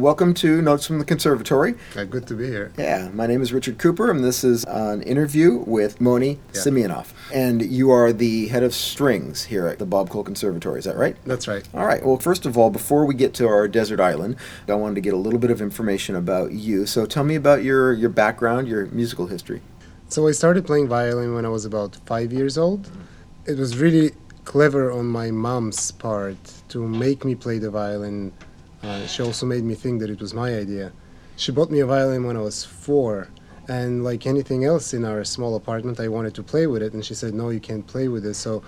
Welcome to Notes from the Conservatory. Uh, good to be here. Yeah, my name is Richard Cooper, and this is an interview with Moni yeah. Simeonov. And you are the head of strings here at the Bob Cole Conservatory, is that right? That's right. All right. Well, first of all, before we get to our desert island, I wanted to get a little bit of information about you. So tell me about your, your background, your musical history. So I started playing violin when I was about five years old. It was really clever on my mom's part to make me play the violin uh, she also made me think that it was my idea. She bought me a violin when I was four, and like anything else in our small apartment, I wanted to play with it, and she said, "No, you can't play with it." So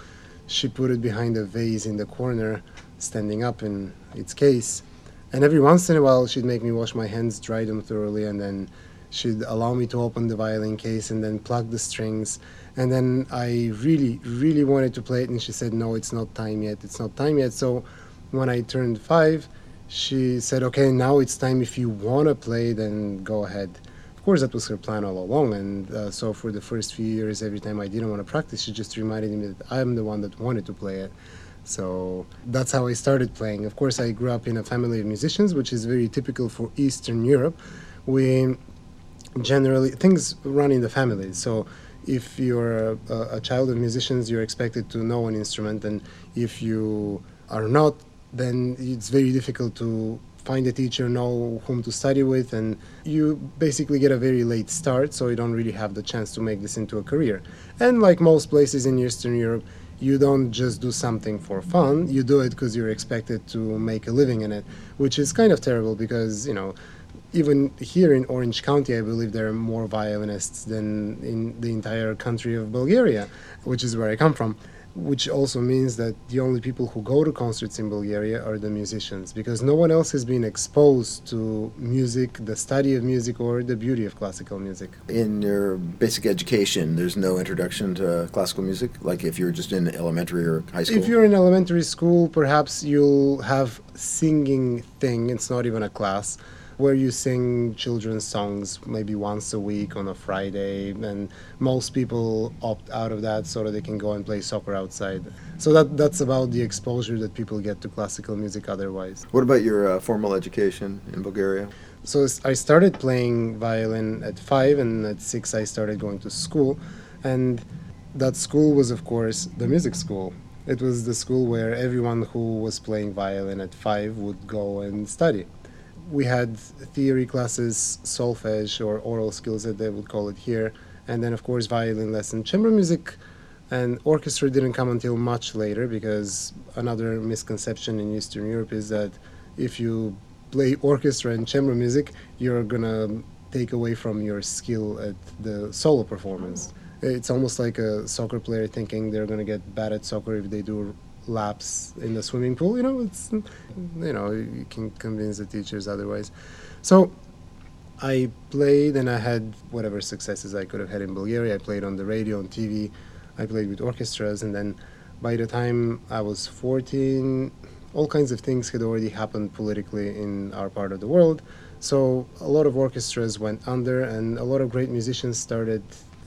she put it behind a vase in the corner, standing up in its case. And every once in a while, she'd make me wash my hands, dry them thoroughly, and then she'd allow me to open the violin case and then plug the strings. And then I really, really wanted to play it, and she said, "No, it's not time yet. It's not time yet." So when I turned five she said, okay, now it's time. If you want to play, then go ahead. Of course, that was her plan all along. And uh, so for the first few years, every time I didn't want to practice, she just reminded me that I'm the one that wanted to play it. So that's how I started playing. Of course, I grew up in a family of musicians, which is very typical for Eastern Europe. We generally, things run in the family. So if you're a, a child of musicians, you're expected to know an instrument. And if you are not, then it's very difficult to find a teacher, know whom to study with, and you basically get a very late start, so you don't really have the chance to make this into a career. And like most places in Eastern Europe, you don't just do something for fun, you do it because you're expected to make a living in it, which is kind of terrible because, you know, even here in Orange County, I believe there are more violinists than in the entire country of Bulgaria, which is where I come from which also means that the only people who go to concerts in Bulgaria are the musicians because no one else has been exposed to music, the study of music, or the beauty of classical music. In your basic education, there's no introduction to classical music, like if you're just in elementary or high school? If you're in elementary school, perhaps you'll have singing thing, it's not even a class where you sing children's songs maybe once a week on a Friday, and most people opt out of that so that they can go and play soccer outside. So that that's about the exposure that people get to classical music otherwise. What about your uh, formal education in Bulgaria? So I started playing violin at five, and at six I started going to school, and that school was of course the music school. It was the school where everyone who was playing violin at five would go and study we had theory classes, solfege or oral skills that they would call it here, and then of course violin lesson. Chamber music and orchestra didn't come until much later because another misconception in Eastern Europe is that if you play orchestra and chamber music, you're gonna take away from your skill at the solo performance. It's almost like a soccer player thinking they're gonna get bad at soccer if they do laps in the swimming pool. You know, it's you know you can convince the teachers otherwise. So I played and I had whatever successes I could have had in Bulgaria. I played on the radio, on TV. I played with orchestras, and then by the time I was 14, all kinds of things had already happened politically in our part of the world. So a lot of orchestras went under, and a lot of great musicians started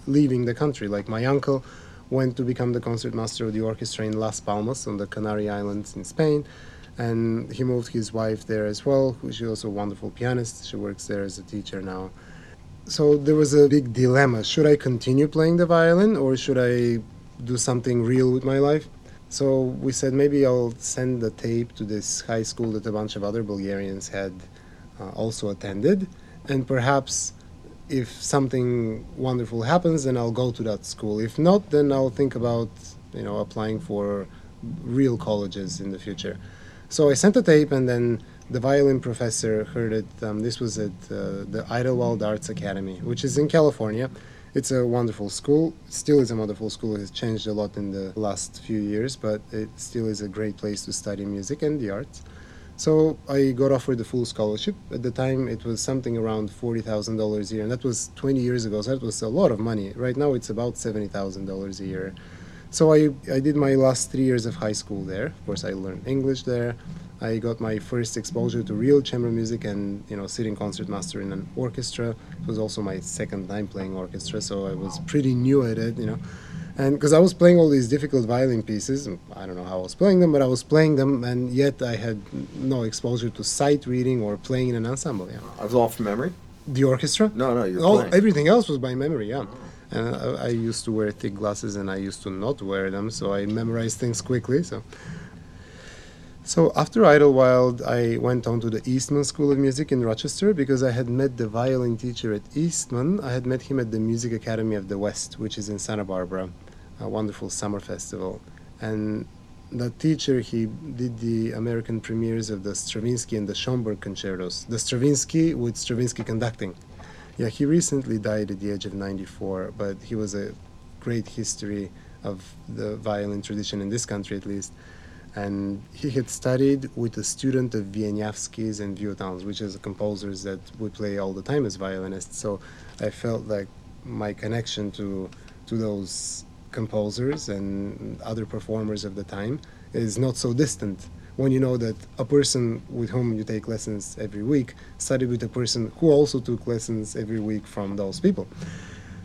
leaving the country. Like my uncle went to become the concertmaster of the orchestra in Las Palmas on the Canary Islands in Spain. And he moved his wife there as well. She's also a wonderful pianist. She works there as a teacher now. So there was a big dilemma. Should I continue playing the violin or should I do something real with my life? So we said maybe I'll send the tape to this high school that a bunch of other Bulgarians had uh, also attended, and perhaps if something wonderful happens, then I'll go to that school. If not, then I'll think about you know applying for real colleges in the future. So I sent a tape, and then the violin professor heard it. Um, this was at uh, the Idyllwild Arts Academy, which is in California. It's a wonderful school. Still is a wonderful school. It has changed a lot in the last few years, but it still is a great place to study music and the arts. So I got offered the full scholarship. At the time, it was something around forty thousand dollars a year, and that was twenty years ago. So that was a lot of money. Right now, it's about seventy thousand dollars a year. So I, I did my last three years of high school there. Of course, I learned English there. I got my first exposure to real chamber music and you know sitting concertmaster in an orchestra. It was also my second time playing orchestra, so I was pretty new at it, you know. And because I was playing all these difficult violin pieces, I don't know how I was playing them, but I was playing them, and yet I had no exposure to sight reading or playing in an ensemble. Yeah. I was all from memory. The orchestra? No, no, you're all, playing. Everything else was by memory. Yeah. Oh. And I, I used to wear thick glasses, and I used to not wear them, so I memorized things quickly. So. So after Idyllwild, I went on to the Eastman School of Music in Rochester because I had met the violin teacher at Eastman. I had met him at the Music Academy of the West, which is in Santa Barbara, a wonderful summer festival. And the teacher, he did the American premieres of the Stravinsky and the Schoenberg concertos. The Stravinsky with Stravinsky conducting. Yeah, he recently died at the age of 94, but he was a great history of the violin tradition in this country at least and he had studied with a student of Wieniawski's and Vieuxtemps, which is composers that we play all the time as violinists. So I felt like my connection to to those composers and other performers of the time is not so distant when you know that a person with whom you take lessons every week studied with a person who also took lessons every week from those people.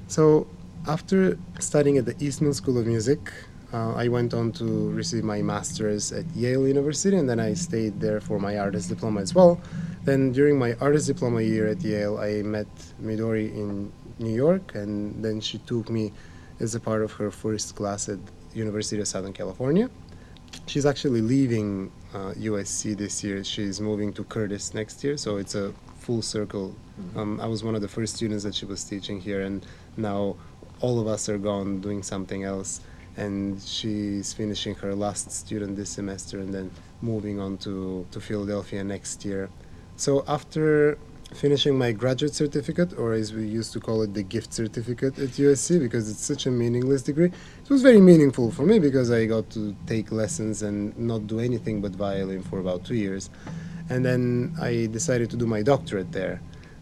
So after studying at the Eastman School of Music, uh, I went on to receive my master's at Yale University, and then I stayed there for my artist diploma as well. Then during my artist diploma year at Yale, I met Midori in New York, and then she took me as a part of her first class at University of Southern California. She's actually leaving uh, USC this year. She's moving to Curtis next year, so it's a full circle. Mm-hmm. Um, I was one of the first students that she was teaching here, and now all of us are gone doing something else and she's finishing her last student this semester and then moving on to, to Philadelphia next year. So after finishing my graduate certificate, or as we used to call it, the gift certificate at USC, because it's such a meaningless degree, it was very meaningful for me because I got to take lessons and not do anything but violin for about two years. And then I decided to do my doctorate there.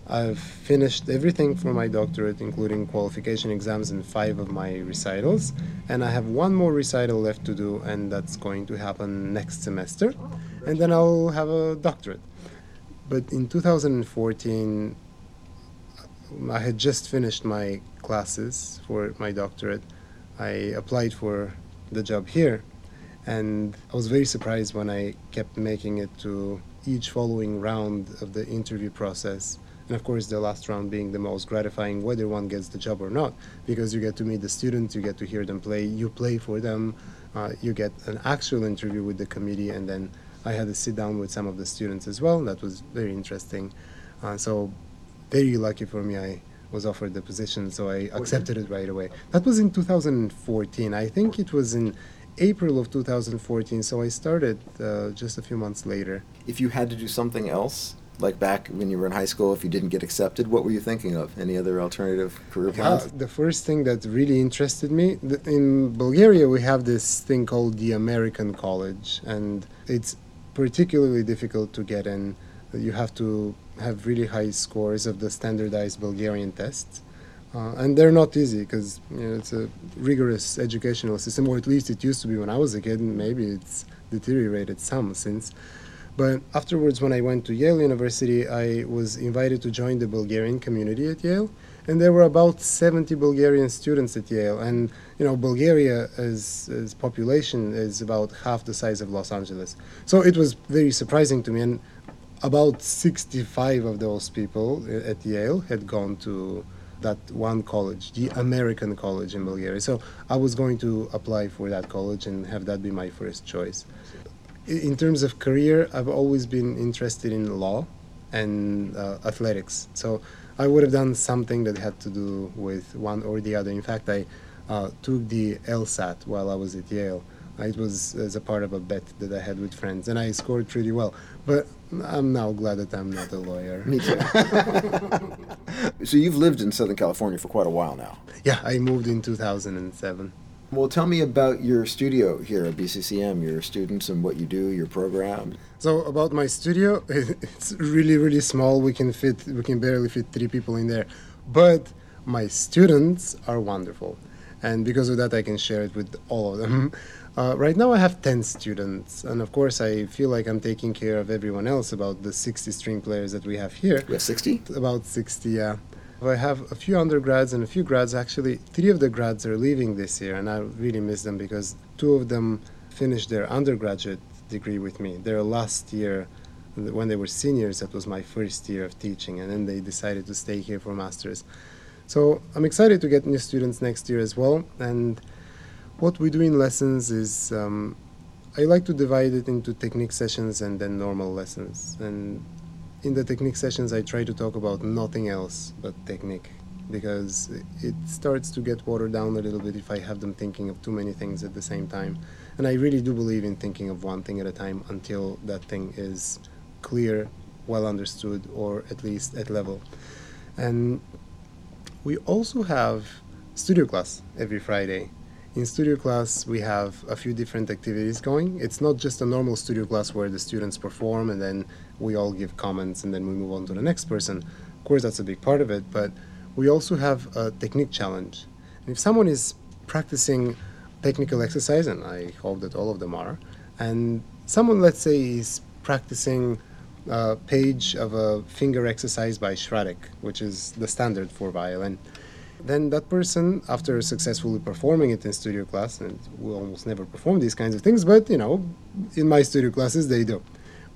I've finished everything for my doctorate, including qualification exams and five of my recitals. And I have one more recital left to do, and that's going to happen next semester. And then I'll have a doctorate. But in 2014, I had just finished my classes for my doctorate. I applied for the job here, and I was very surprised when I kept making it to each following round of the interview process and of course the last round being the most gratifying whether one gets the job or not because you get to meet the students you get to hear them play you play for them uh, you get an actual interview with the committee and then i had to sit down with some of the students as well. That was very interesting. Uh, so very lucky for me i was offered the position so i accepted it right away. That was in 2014 i think it was in April of 2014, so I started uh, just a few months later. If you had to do something else, like back when you were in high school, if you didn't get accepted, what were you thinking of? Any other alternative career plans? Yeah, the first thing that really interested me in Bulgaria, we have this thing called the American College, and it's particularly difficult to get in. You have to have really high scores of the standardized Bulgarian tests. Uh, and they're not easy because you know, it's a rigorous educational system, or at least it used to be when I was a kid. Maybe it's deteriorated some since. But afterwards, when I went to Yale University, I was invited to join the Bulgarian community at Yale. And there were about 70 Bulgarian students at Yale. And, you know, Bulgaria as, as population is about half the size of Los Angeles. So it was very surprising to me. And about 65 of those people eh, at Yale had gone to that one college, the American college in Bulgaria. So I was going to apply for that college and have that be my first choice in terms of career, I've always been interested in law and uh, athletics. So I would have done something that had to do with one or the other. In fact, I uh, took the LSAT while I was at Yale. It was as a part of a bet that I had with friends, and I scored pretty well. But I'm now glad that I'm not a lawyer. Me too. so you've lived in Southern California for quite a while now. Yeah, I moved in 2007. Well, tell me about your studio here at BCCM, your students and what you do, your program. So about my studio, it's really really small. We can fit we can barely fit 3 people in there. But my students are wonderful. And because of that I can share it with all of them. Uh, right now I have 10 students, and of course I feel like I'm taking care of everyone else about the 60 string players that we have here. We have 60? About 60, yeah. I have a few undergrads and a few grads. Actually, three of the grads are leaving this year, and I really miss them because two of them finished their undergraduate degree with me. Their last year, when they were seniors, that was my first year of teaching, and then they decided to stay here for masters. So I'm excited to get new students next year as well. And what we do in lessons is um, I like to divide it into technique sessions and then normal lessons. And in the technique sessions, I try to talk about nothing else but technique because it starts to get watered down a little bit if I have them thinking of too many things at the same time. And I really do believe in thinking of one thing at a time until that thing is clear, well understood, or at least at level. And we also have studio class every Friday. In studio class, we have a few different activities going. It's not just a normal studio class where the students perform and then we all give comments and then we move on to the next person. Of course, that's a big part of it, but we also have a technique challenge. And if someone is practicing technical exercise, and I hope that all of them are, and someone, let's say, is practicing a page of a finger exercise by Schradieck, which is the standard for violin. Then that person, after successfully performing it in studio class, and we almost never perform these kinds of things, but you know, in my studio classes they do.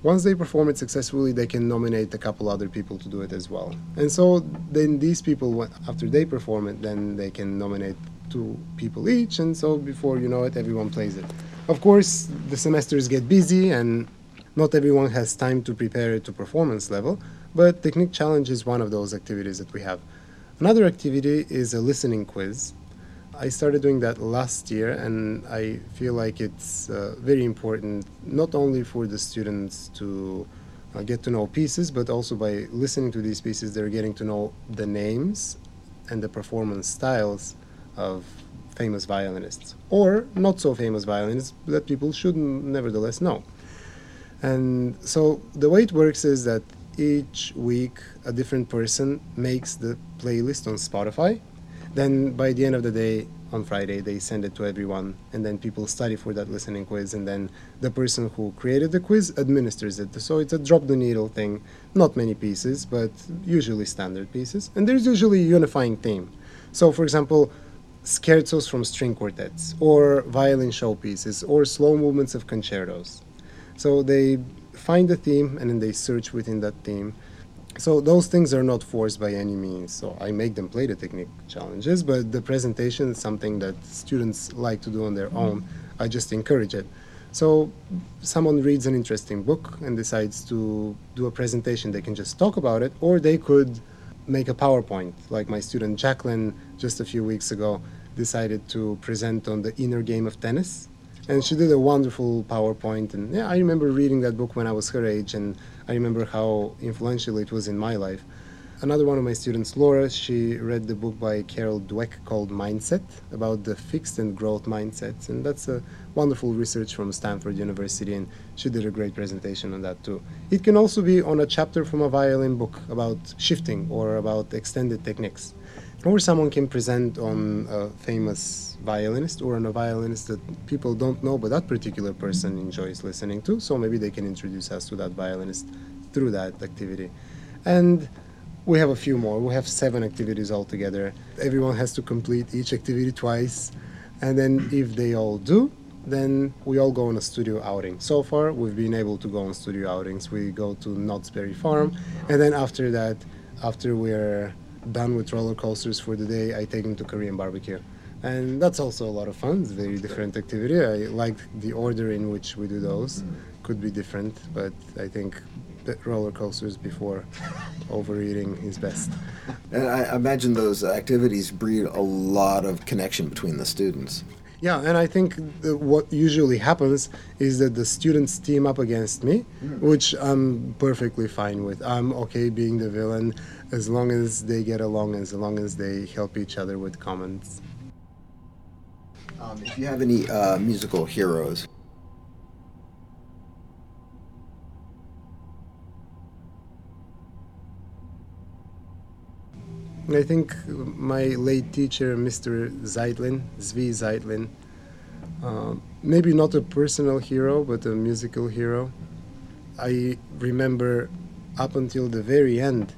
Once they perform it successfully, they can nominate a couple other people to do it as well. And so then these people, after they perform it, then they can nominate two people each, and so before you know it, everyone plays it. Of course, the semesters get busy and not everyone has time to prepare it to performance level, but Technique Challenge is one of those activities that we have. Another activity is a listening quiz. I started doing that last year, and I feel like it's uh, very important not only for the students to uh, get to know pieces, but also by listening to these pieces, they're getting to know the names and the performance styles of famous violinists, or not so famous violinists that people should nevertheless know. And so the way it works is that each week a different person makes the playlist on Spotify. Then by the end of the day, on Friday, they send it to everyone, and then people study for that listening quiz, and then the person who created the quiz administers it. So it's a drop the needle thing, not many pieces, but usually standard pieces. And there's usually a unifying theme. So, for example, scherzos from string quartets, or violin showpieces, or slow movements of concertos. So they find a theme and then they search within that theme. So those things are not forced by any means. So I make them play the technique challenges, but the presentation is something that students like to do on their mm-hmm. own. I just encourage it. So someone reads an interesting book and decides to do a presentation, they can just talk about it, or they could make a PowerPoint. Like my student Jacqueline just a few weeks ago decided to present on the inner game of tennis and she did a wonderful PowerPoint. And yeah, I remember reading that book when I was her age, and I remember how influential it was in my life. Another one of my students, Laura, she read the book by Carol Dweck called Mindset about the fixed and growth mindsets. And that's a wonderful research from Stanford University, and she did a great presentation on that too. It can also be on a chapter from a violin book about shifting or about extended techniques. Or someone can present on a famous violinist or on a violinist that people don't know, but that particular person enjoys listening to. So maybe they can introduce us to that violinist through that activity. And we have a few more. We have seven activities altogether. Everyone has to complete each activity twice. And then if they all do, then we all go on a studio outing. So far, we've been able to go on studio outings. We go to Knott's Berry Farm. And then after that, after we're done with roller coasters for the day, I take them to Korean barbecue and that's also a lot of fun. It's a very different activity. I like the order in which we do those. Could be different, but I think roller coasters before overeating is best. And I imagine those activities breed a lot of connection between the students. Yeah, and I think what usually happens is that the students team up against me, mm. which I'm perfectly fine with. I'm okay being the villain as long as they get along, as long as they help each other with comments. Um, if you have any uh, musical heroes. I think my late teacher, Mr. Zeitlin, Zvi Zeitlin, uh, maybe not a personal hero, but a musical hero. I remember up until the very end,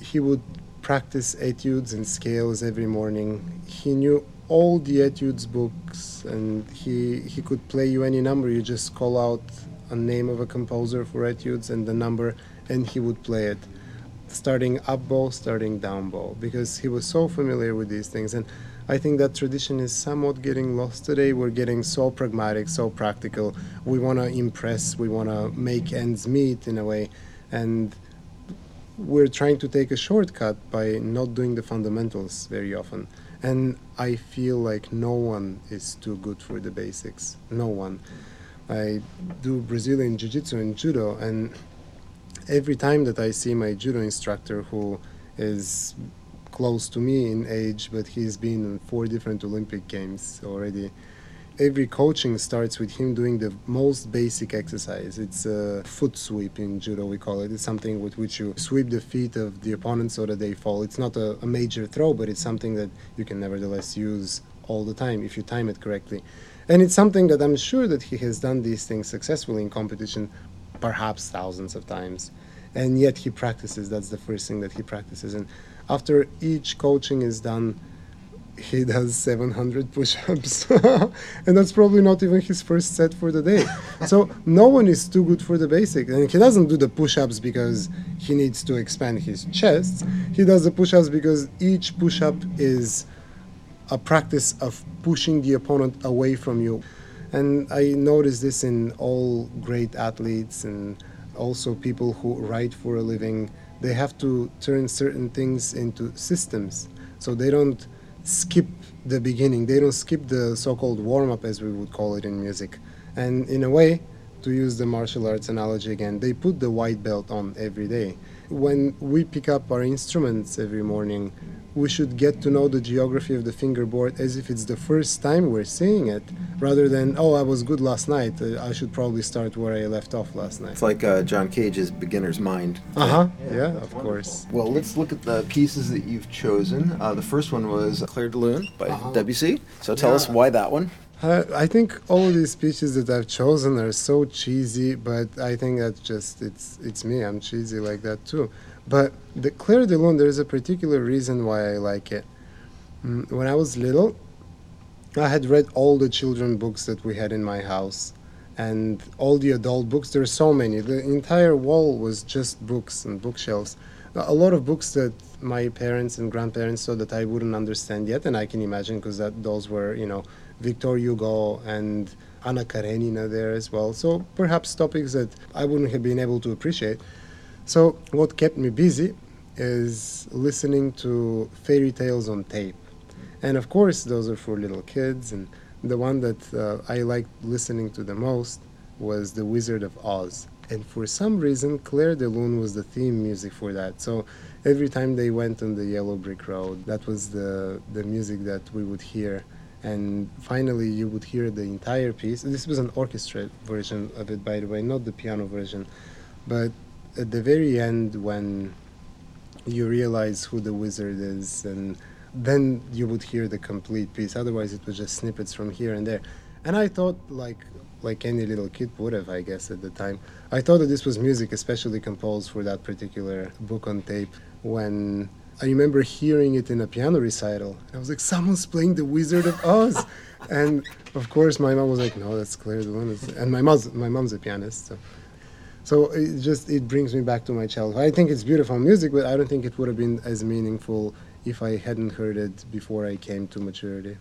he would practice etudes and scales every morning. He knew all the etudes books and he he could play you any number. You just call out a name of a composer for etudes and the number and he would play it. Starting up bow, starting down bow, because he was so familiar with these things. And I think that tradition is somewhat getting lost today. We're getting so pragmatic, so practical. We want to impress, we want to make ends meet in a way. And we're trying to take a shortcut by not doing the fundamentals very often. And I feel like no one is too good for the basics. No one. I do Brazilian Jiu Jitsu and Judo, and every time that I see my Judo instructor who is close to me in age, but he's been in four different Olympic Games already. Every coaching starts with him doing the most basic exercise. It's a foot sweep in judo, we call it. It's something with which you sweep the feet of the opponent so that they fall. It's not a, a major throw, but it's something that you can nevertheless use all the time if you time it correctly. And it's something that I'm sure that he has done these things successfully in competition, perhaps thousands of times. And yet he practices. That's the first thing that he practices. And after each coaching is done, he does 700 push-ups. And that's probably not even his first set for the day. So no one is too good for the basic and he doesn't do the push-ups because he needs to expand his chest he does the push-ups because each push-up is a practice of pushing the opponent away from you. And i notice this in all great athletes and also people who write for a living. They have to turn certain things into systems. So they don't skip the beginning. They don't skip the so-called warm-up as we would call it in music. And in a way to use the martial arts analogy again they put the white belt on every day. When we pick up our instruments every morning we should get to know the geography of the fingerboard as if it's the first time we're seeing it, rather than, oh, I was good last night. Uh, I should probably start where I left off last night. It's like uh, John Cage's beginner's mind. Uh huh. Yeah, of course. Well, let's look at the pieces that you've chosen. Uh, the first one was Clair de Lune by Uh-huh. Debussy. So tell Yeah. us why that one. Uh, I think all of these speeches that I've chosen are so cheesy, but I think that's just it's it's me. I'm cheesy like that too. But the Clair de Lune, there's a particular reason why I like it. Mm, When I was little, I had read all the children books that we had in my house, and all the adult books. There are so many. The entire wall was just books and bookshelves. A lot of books that my parents and grandparents saw that I wouldn't understand yet, and I can imagine because those were you know Victor Hugo and Anna Karenina there as well. So perhaps topics that I wouldn't have been able to appreciate. So what kept me busy is listening to fairy tales on tape. And of course, those are for little kids. And the one that uh, I liked listening to the most was The Wizard of Oz. And for some reason, Clair de Lune was the theme music for that. So every time they went on the yellow brick road, that was the, the music that we would hear. And finally, you would hear the entire piece. This was an orchestra version of it, by the way, not the piano version. But at the very end, when you realize who the wizard is, and then you would hear the complete piece. Otherwise, it was just snippets from here and there. And I thought, like like any little kid would have, I guess, at the time, I thought that this was music, especially composed for that particular book on tape. When I remember hearing it in a piano recital, I was like, "Someone's playing the Wizard of Oz," and of course, my mom was like, "No, that's Clair de Lune." And my mom's my mom's a pianist, so. So it just it brings me back to my childhood. I think it's beautiful music, but I don't think it would have been as meaningful if I hadn't heard it before I came to maturity.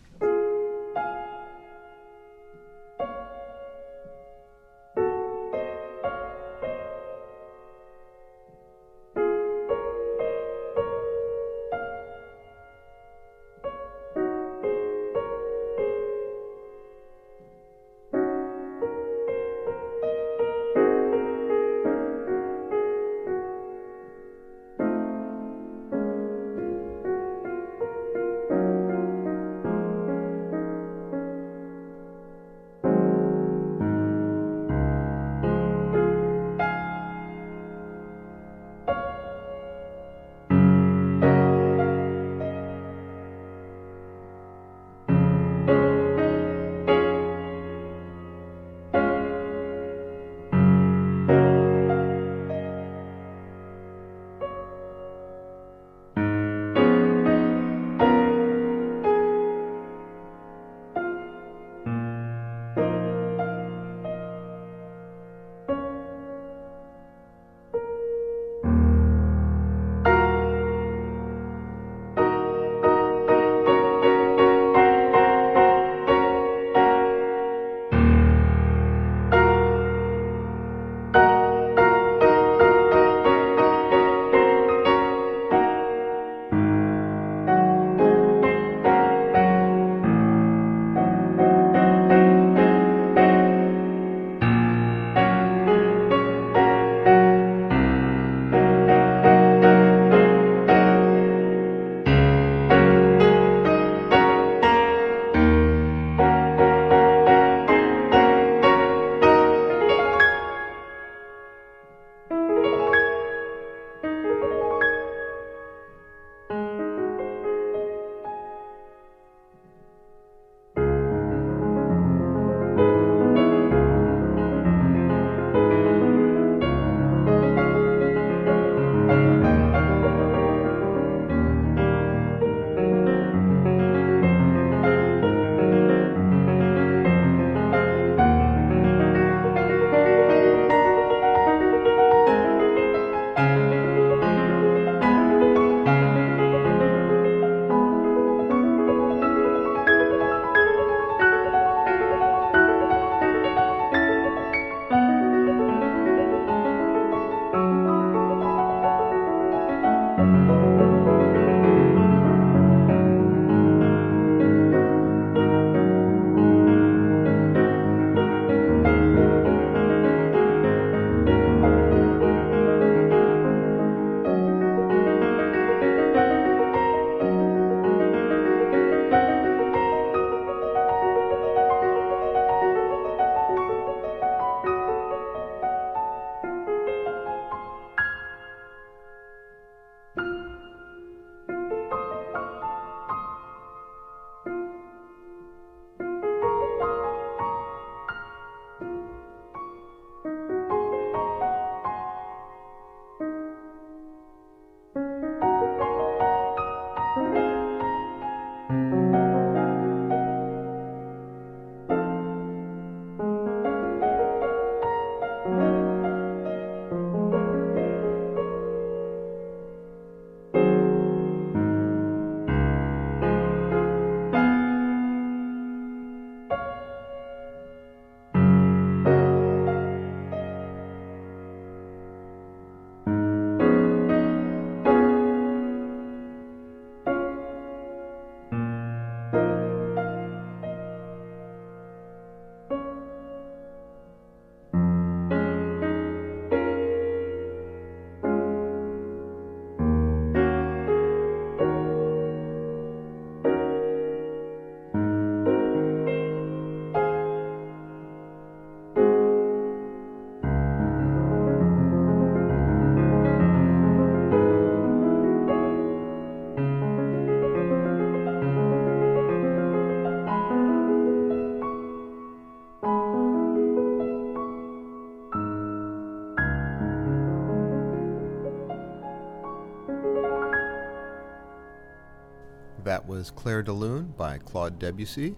That was Clair de Lune by Claude Debussy.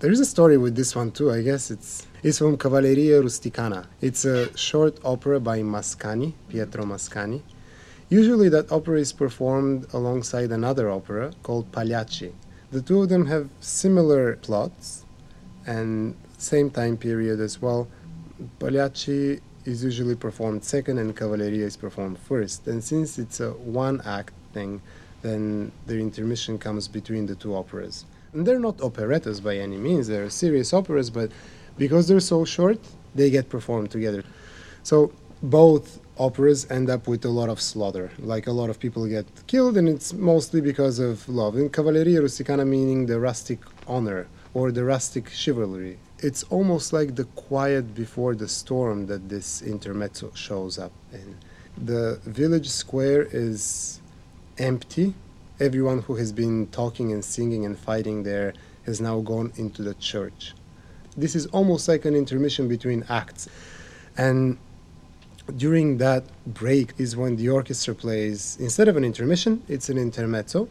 There's a story with this one too. I guess it's it's from Cavalleria Rusticana. It's a short opera by Mascagni, Pietro Mascagni. Usually that opera is performed alongside another opera called Pagliacci. The two of them have similar plots and same time period as well. Pagliacci is usually performed second and Cavalleria is performed first. And since it's a one act thing, then the intermission comes between the two operas. And they're not operettas by any means, they're serious operas, but because they're so short, they get performed together. So both operas end up with a lot of slaughter, like a lot of people get killed, and it's mostly because of love. In Cavalleria Rusticana, meaning the rustic honor or the rustic chivalry. It's almost like the quiet before the storm that this intermezzo shows up in. The village square is empty. Everyone who has been talking and singing and fighting there has now gone into the church. This is almost like an intermission between acts. And during that break is when the orchestra plays, instead of an intermission, it's an intermezzo.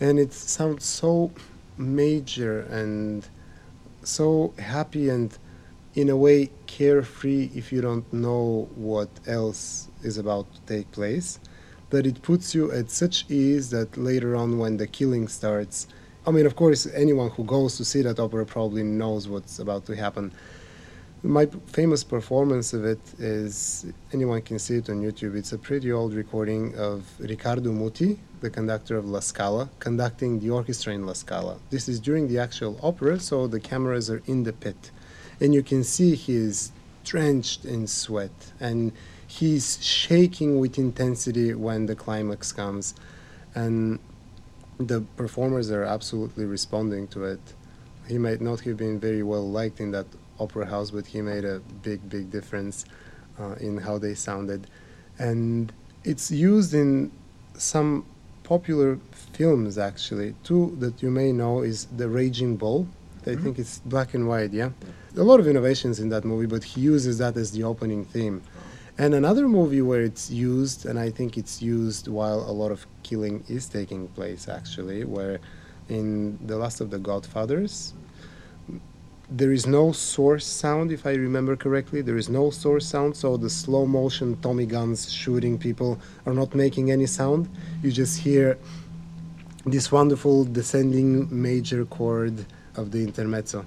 And it sounds so major and so happy and in a way carefree if you don't know what else is about to take place that it puts you at such ease that later on when the killing starts i mean of course anyone who goes to see that opera probably knows what's about to happen. My famous performance of it is anyone can see it on youtube it's a pretty old recording of riccardo muti the conductor of la scala conducting the orchestra in la scala. This is during the actual opera so the cameras are in the pit and you can see he is drenched in sweat and he's shaking with intensity when the climax comes. And the performers are absolutely responding to it. He might not have been very well liked in that opera house but he made a big big difference uh, in how they sounded. And it's used in some popular films actually. Two that you may know is the raging bull. I mm-hmm. think it's black and white yeah? yeah a lot of innovations in that movie but he uses that as the opening theme and another movie where it's used, and I think it's used while a lot of killing is taking place, actually, where in The Last of the Godfathers, there is no source sound, if I remember correctly. There is no source sound, so the slow motion Tommy guns shooting people are not making any sound. You just hear this wonderful descending major chord of the intermezzo.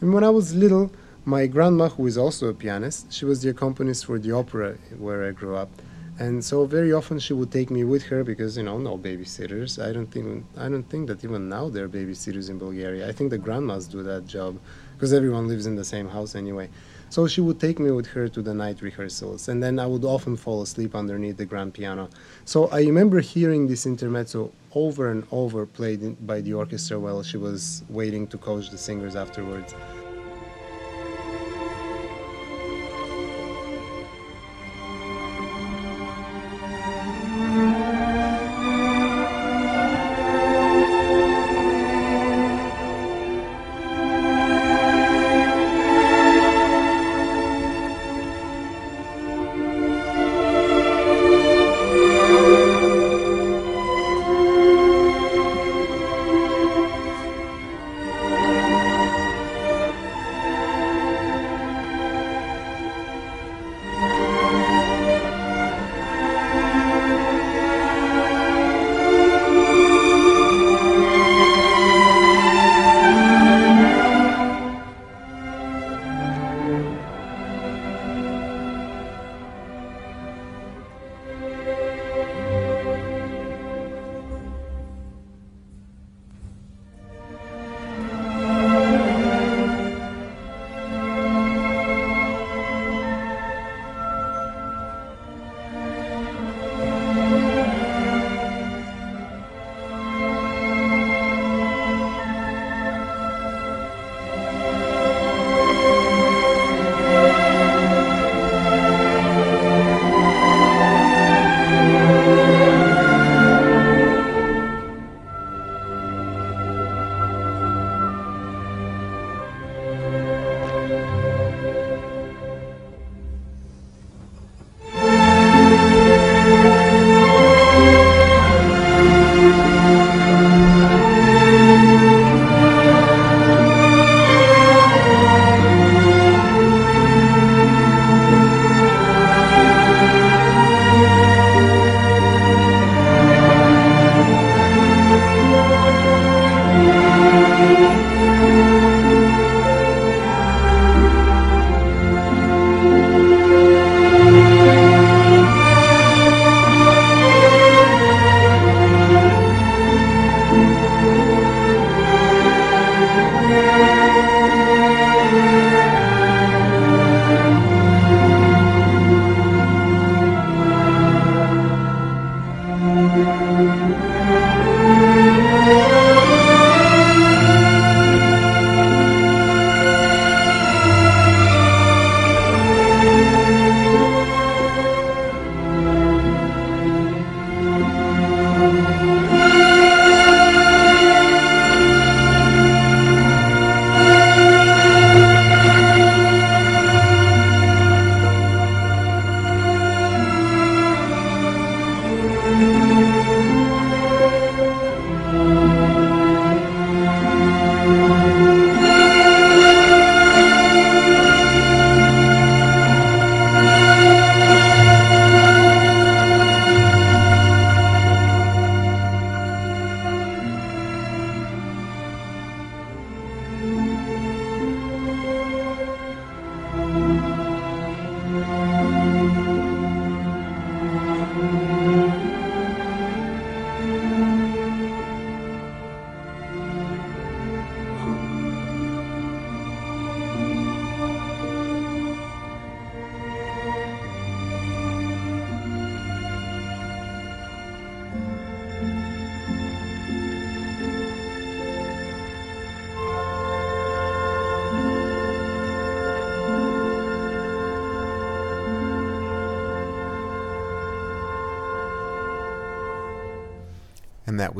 And when I was little, my grandma, who is also a pianist, she was the accompanist for the opera where I grew up. And so very often she would take me with her because you know no babysitters. I don't think I don't think that even now there are babysitters in Bulgaria. I think the grandmas do that job because everyone lives in the same house anyway. So she would take me with her to the night rehearsals, and then I would often fall asleep underneath the grand piano. So I remember hearing this intermezzo over and over played by the orchestra while she was waiting to coach the singers afterwards.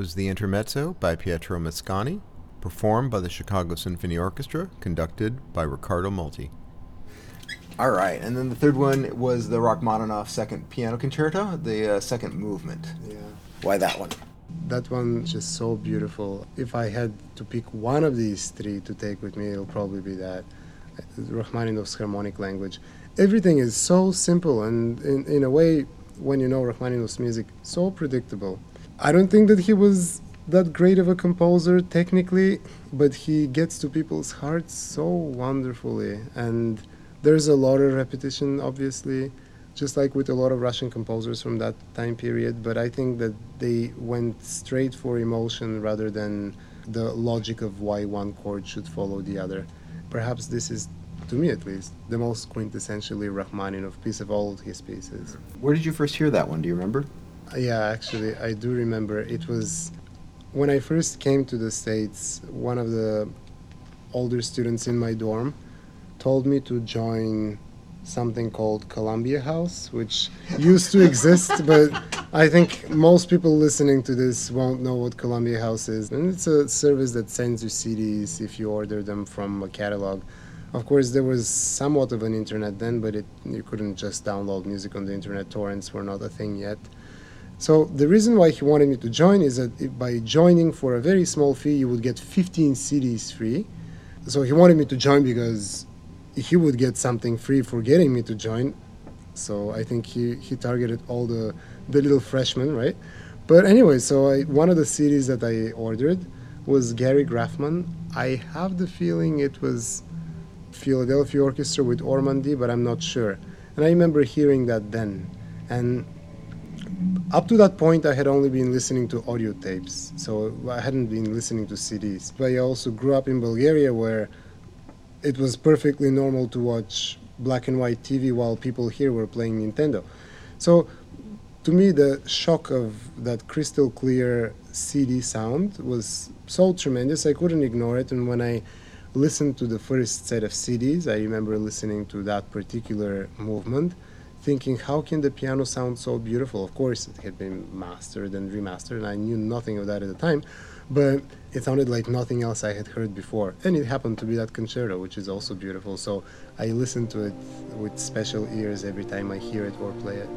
Was the Intermezzo by Pietro Mascagni, performed by the Chicago Symphony Orchestra, conducted by Riccardo Muti. All right, and then the third one was the Rachmaninoff Second Piano Concerto, the uh, second movement. Yeah. Why that one? That one's just so beautiful. If I had to pick one of these three to take with me, it'll probably be that. Rachmaninoff's harmonic language. Everything is so simple and, in, in a way, when you know Rachmaninoff's music, so predictable. I don't think that he was that great of a composer technically, but he gets to people's hearts so wonderfully. And there's a lot of repetition, obviously, just like with a lot of Russian composers from that time period. But I think that they went straight for emotion rather than the logic of why one chord should follow the other. Perhaps this is, to me at least, the most quintessentially Rachmaninoff piece of all his pieces. Where did you first hear that one? Do you remember? Yeah, actually, I do remember. It was when I first came to the States, one of the older students in my dorm told me to join something called Columbia House, which used to exist, but I think most people listening to this won't know what Columbia House is. And it's a service that sends you CDs if you order them from a catalog. Of course, there was somewhat of an internet then, but it, you couldn't just download music on the internet. Torrents were not a thing yet. So the reason why he wanted me to join is that by joining for a very small fee, you would get 15 CDs free. So he wanted me to join because he would get something free for getting me to join. So I think he, he targeted all the, the little freshmen, right? But anyway, so I, one of the CDs that I ordered was Gary Graffman. I have the feeling it was Philadelphia Orchestra with Ormandy, but I'm not sure. And I remember hearing that then. And up to that point, I had only been listening to audio tapes, so I hadn't been listening to CDs. But I also grew up in Bulgaria where it was perfectly normal to watch black and white TV while people here were playing Nintendo. So to me, the shock of that crystal clear CD sound was so tremendous, I couldn't ignore it. And when I listened to the first set of CDs, I remember listening to that particular movement, thinking, how can the piano sound so beautiful? Of course, it had been mastered and remastered, and I knew nothing of that at the time but it sounded like nothing else I had heard before. And it happened to be that concerto, which is also beautiful. So I listen to it with special ears every time I hear it or play it.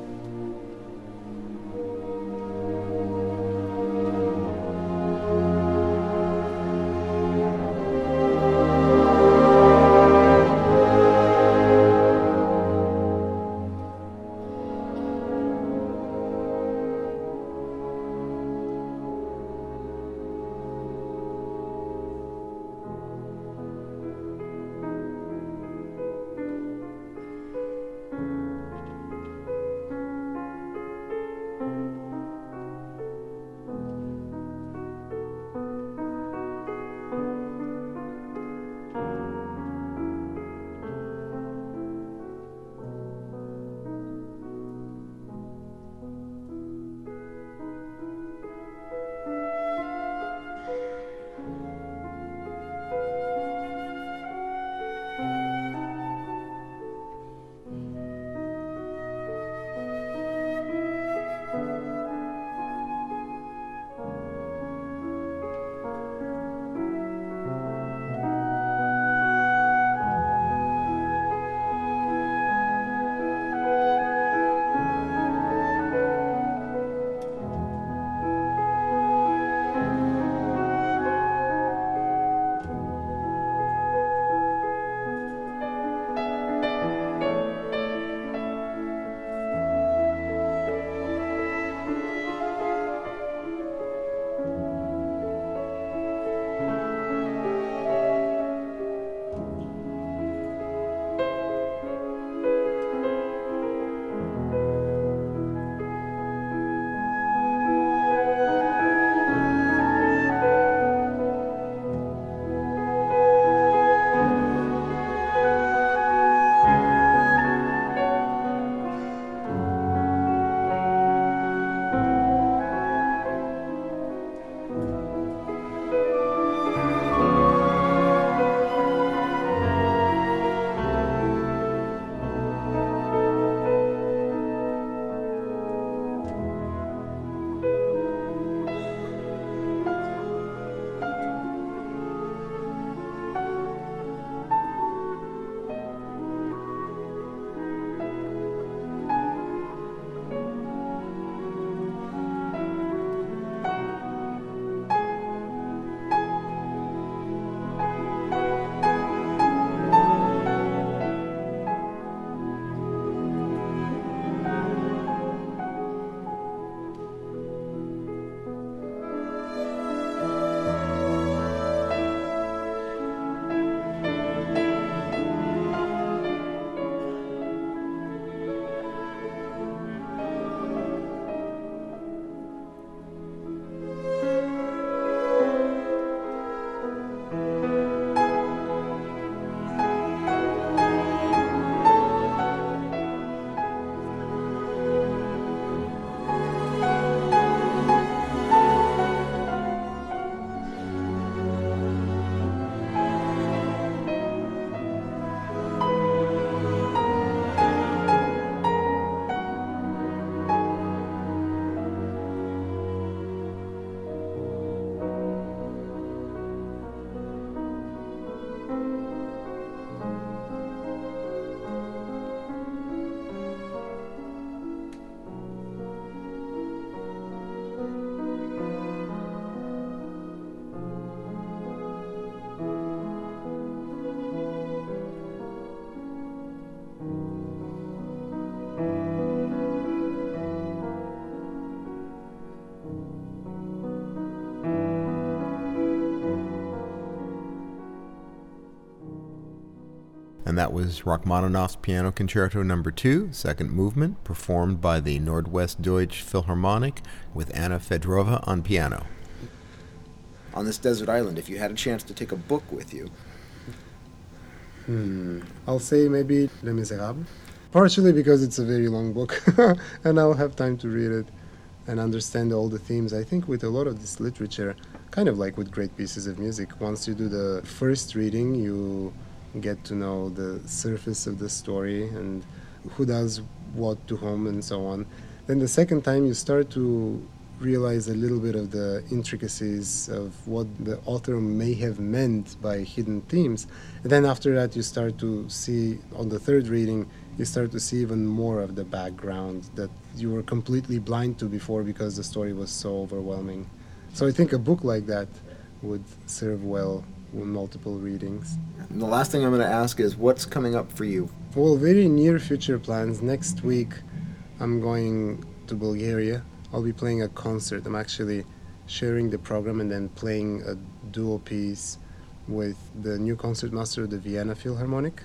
That was Rachmaninoff's Piano Concerto Number Two, second movement, performed by the Nordwest Deutsche Philharmonic with Anna Fedorova on piano. On this desert island, if you had a chance to take a book with you, hmm, I'll say maybe Les Miserables. Partially because it's a very long book, and I'll have time to read it and understand all the themes. I think with a lot of this literature, kind of like with great pieces of music, once you do the first reading, you get to know the surface of the story and who does what to whom and so on. Then the second time you start to realize a little bit of the intricacies of what the author may have meant by hidden themes. And then after that you start to see on the third reading you start to see even more of the background that you were completely blind to before because the story was so overwhelming. So I think a book like that would serve well multiple readings. And the last thing I'm going to ask is what's coming up for you? Well, very near future plans. Next week, I'm going to Bulgaria. I'll be playing a concert. I'm actually sharing the program and then playing a duo piece with the new concertmaster of the Vienna Philharmonic,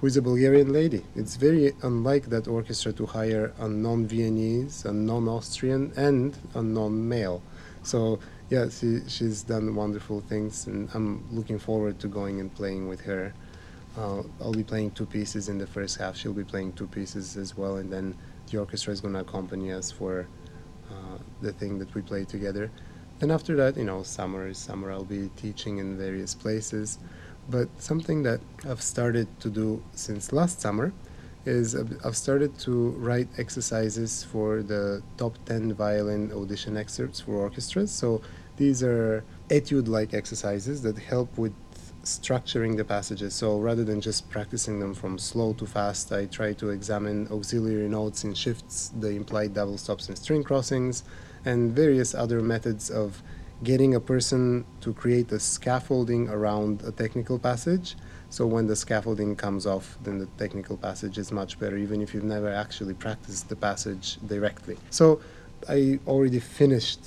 who is a Bulgarian lady. It's very unlike that orchestra to hire a non Viennese, a non Austrian, and a non male. So yeah, she, she's done wonderful things, and I'm looking forward to going and playing with her. Uh, I'll be playing two pieces in the first half. She'll be playing two pieces as well, and then the orchestra is going to accompany us for uh, the thing that we play together. And after that, you know, summer is summer. I'll be teaching in various places. But something that I've started to do since last summer is I've started to write exercises for the top 10 violin audition excerpts for orchestras. So these are etude like exercises that help with structuring the passages. So rather than just practicing them from slow to fast, I try to examine auxiliary notes in shifts, the implied double stops and string crossings, and various other methods of getting a person to create a scaffolding around a technical passage so when the scaffolding comes off, then the technical passage is much better, even if you've never actually practiced the passage directly. So I already finished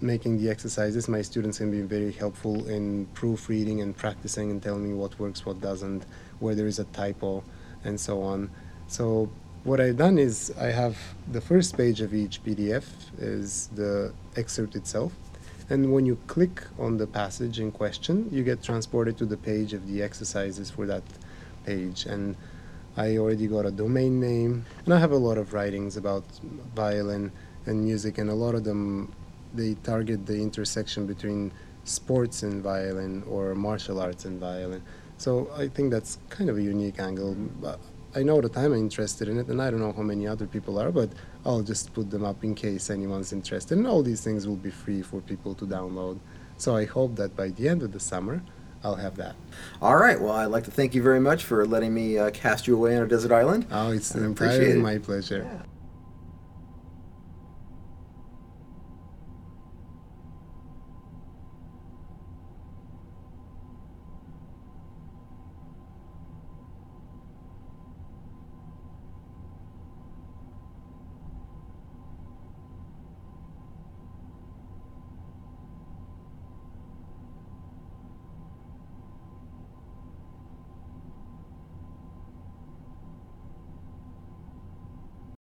making the exercises. My students have been very helpful in proofreading and practicing and telling me what works, what doesn't, where there is a typo, and so on. So what I've done is I have the first page of each PDF is the excerpt itself and when you click on the passage in question, you get transported to the page of the exercises for that page. And I already got a domain name, and I have a lot of writings about violin and music, and a lot of them they target the intersection between sports and violin or martial arts and violin. So I think that's kind of a unique angle. But I know that I'm interested in it, and I don't know how many other people are, but I'll just put them up in case anyone's interested. And all these things will be free for people to download. So I hope that by the end of the summer, I'll have that. All right. Well, I'd like to thank you very much for letting me uh, cast you away on a desert island. Oh, it's an entirely my pleasure. Yeah.